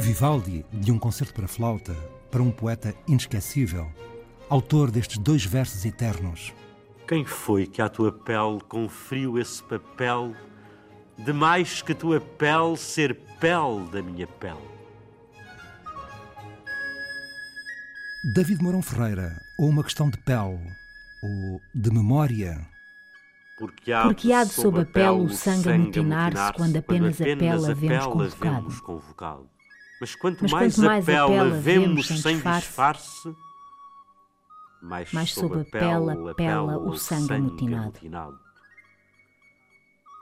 Vivaldi, de um concerto para flauta, para um poeta inesquecível, autor destes dois versos eternos. Quem foi que à tua pele conferiu esse papel, de mais que tua pele ser pele da minha pele? David Mourão Ferreira, ou uma questão de pele, ou de memória. Porque há, Porque há de sob a pele o sangue amotinar-se quando apenas a pele havemos convocado. Mas quanto Mas mais quanto a mais a pele havemos sem sem disfarce, mais, mais sob a pele o sangue amotinado.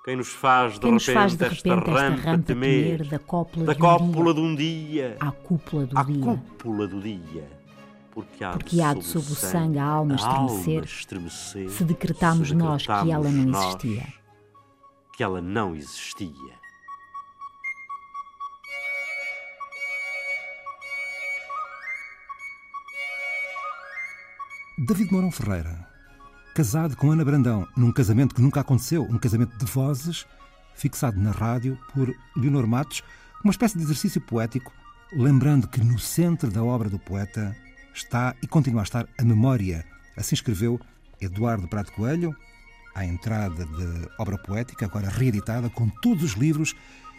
Quem nos faz de Quem nos faz de repente repente esta rampa rampa temer, da cópula da de um cópula dia de um dia, à cúpula do à dia? cúpula do dia. Porque há, Porque há de sob o sangue a alma estremecer, estremecer, se decretarmos se nós que ela não existia. Que ela não existia. David Mourão Ferreira, casado com Ana Brandão, num casamento que nunca aconteceu, um casamento de vozes, fixado na rádio por Leonor Matos, uma espécie de exercício poético, lembrando que no centro da obra do poeta está e continua a estar a memória. Assim escreveu Eduardo Prado Coelho, à entrada de obra poética, agora reeditada com todos os livros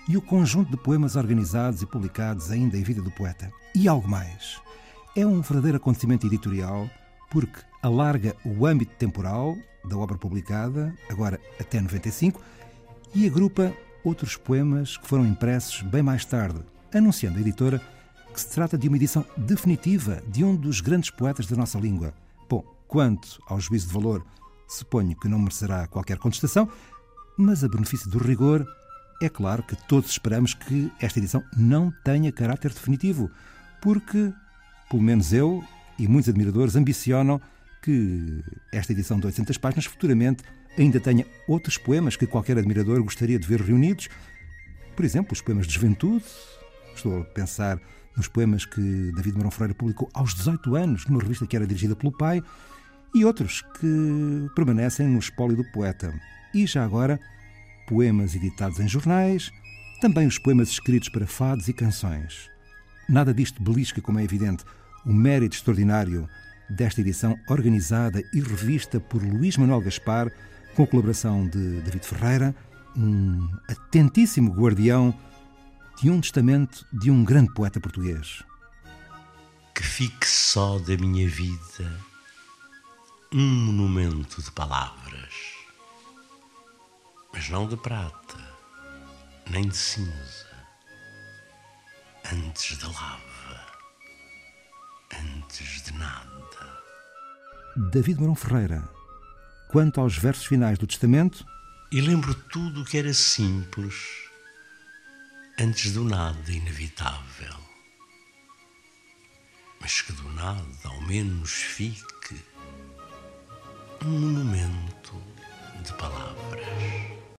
e o conjunto de poemas organizados e publicados ainda em vida do poeta. E algo mais. É um verdadeiro acontecimento editorial porque alarga o âmbito temporal da obra publicada, agora até 95, e agrupa outros poemas que foram impressos bem mais tarde, anunciando a editora que se trata de uma edição definitiva de um dos grandes poetas da nossa língua. Bom, quanto ao juízo de valor, suponho que não merecerá qualquer contestação, mas a benefício do rigor, é claro que todos esperamos que esta edição não tenha caráter definitivo, porque, pelo menos eu e muitos admiradores ambicionam que esta edição de 800 páginas futuramente ainda tenha outros poemas que qualquer admirador gostaria de ver reunidos. Por exemplo, os poemas de juventude. Estou a pensar nos poemas que David Mourão Freire publicou aos 18 anos, numa revista que era dirigida pelo pai, e outros que permanecem no espólio do poeta. E já agora, poemas editados em jornais, também os poemas escritos para fados e canções. Nada disto belisca, como é evidente, o mérito extraordinário desta edição organizada e revista por Luís Manuel Gaspar, com a colaboração de David Ferreira, um atentíssimo guardião de um testamento de um grande poeta português. Que fique só da minha vida um monumento de palavras, mas não de prata, nem de cinza, antes da lava, antes de nada. David Mourão Ferreira. Quanto aos versos finais do testamento, E lembro tudo o que era simples, antes do nada inevitável. Mas que do nada ao menos fique um monumento de palavras.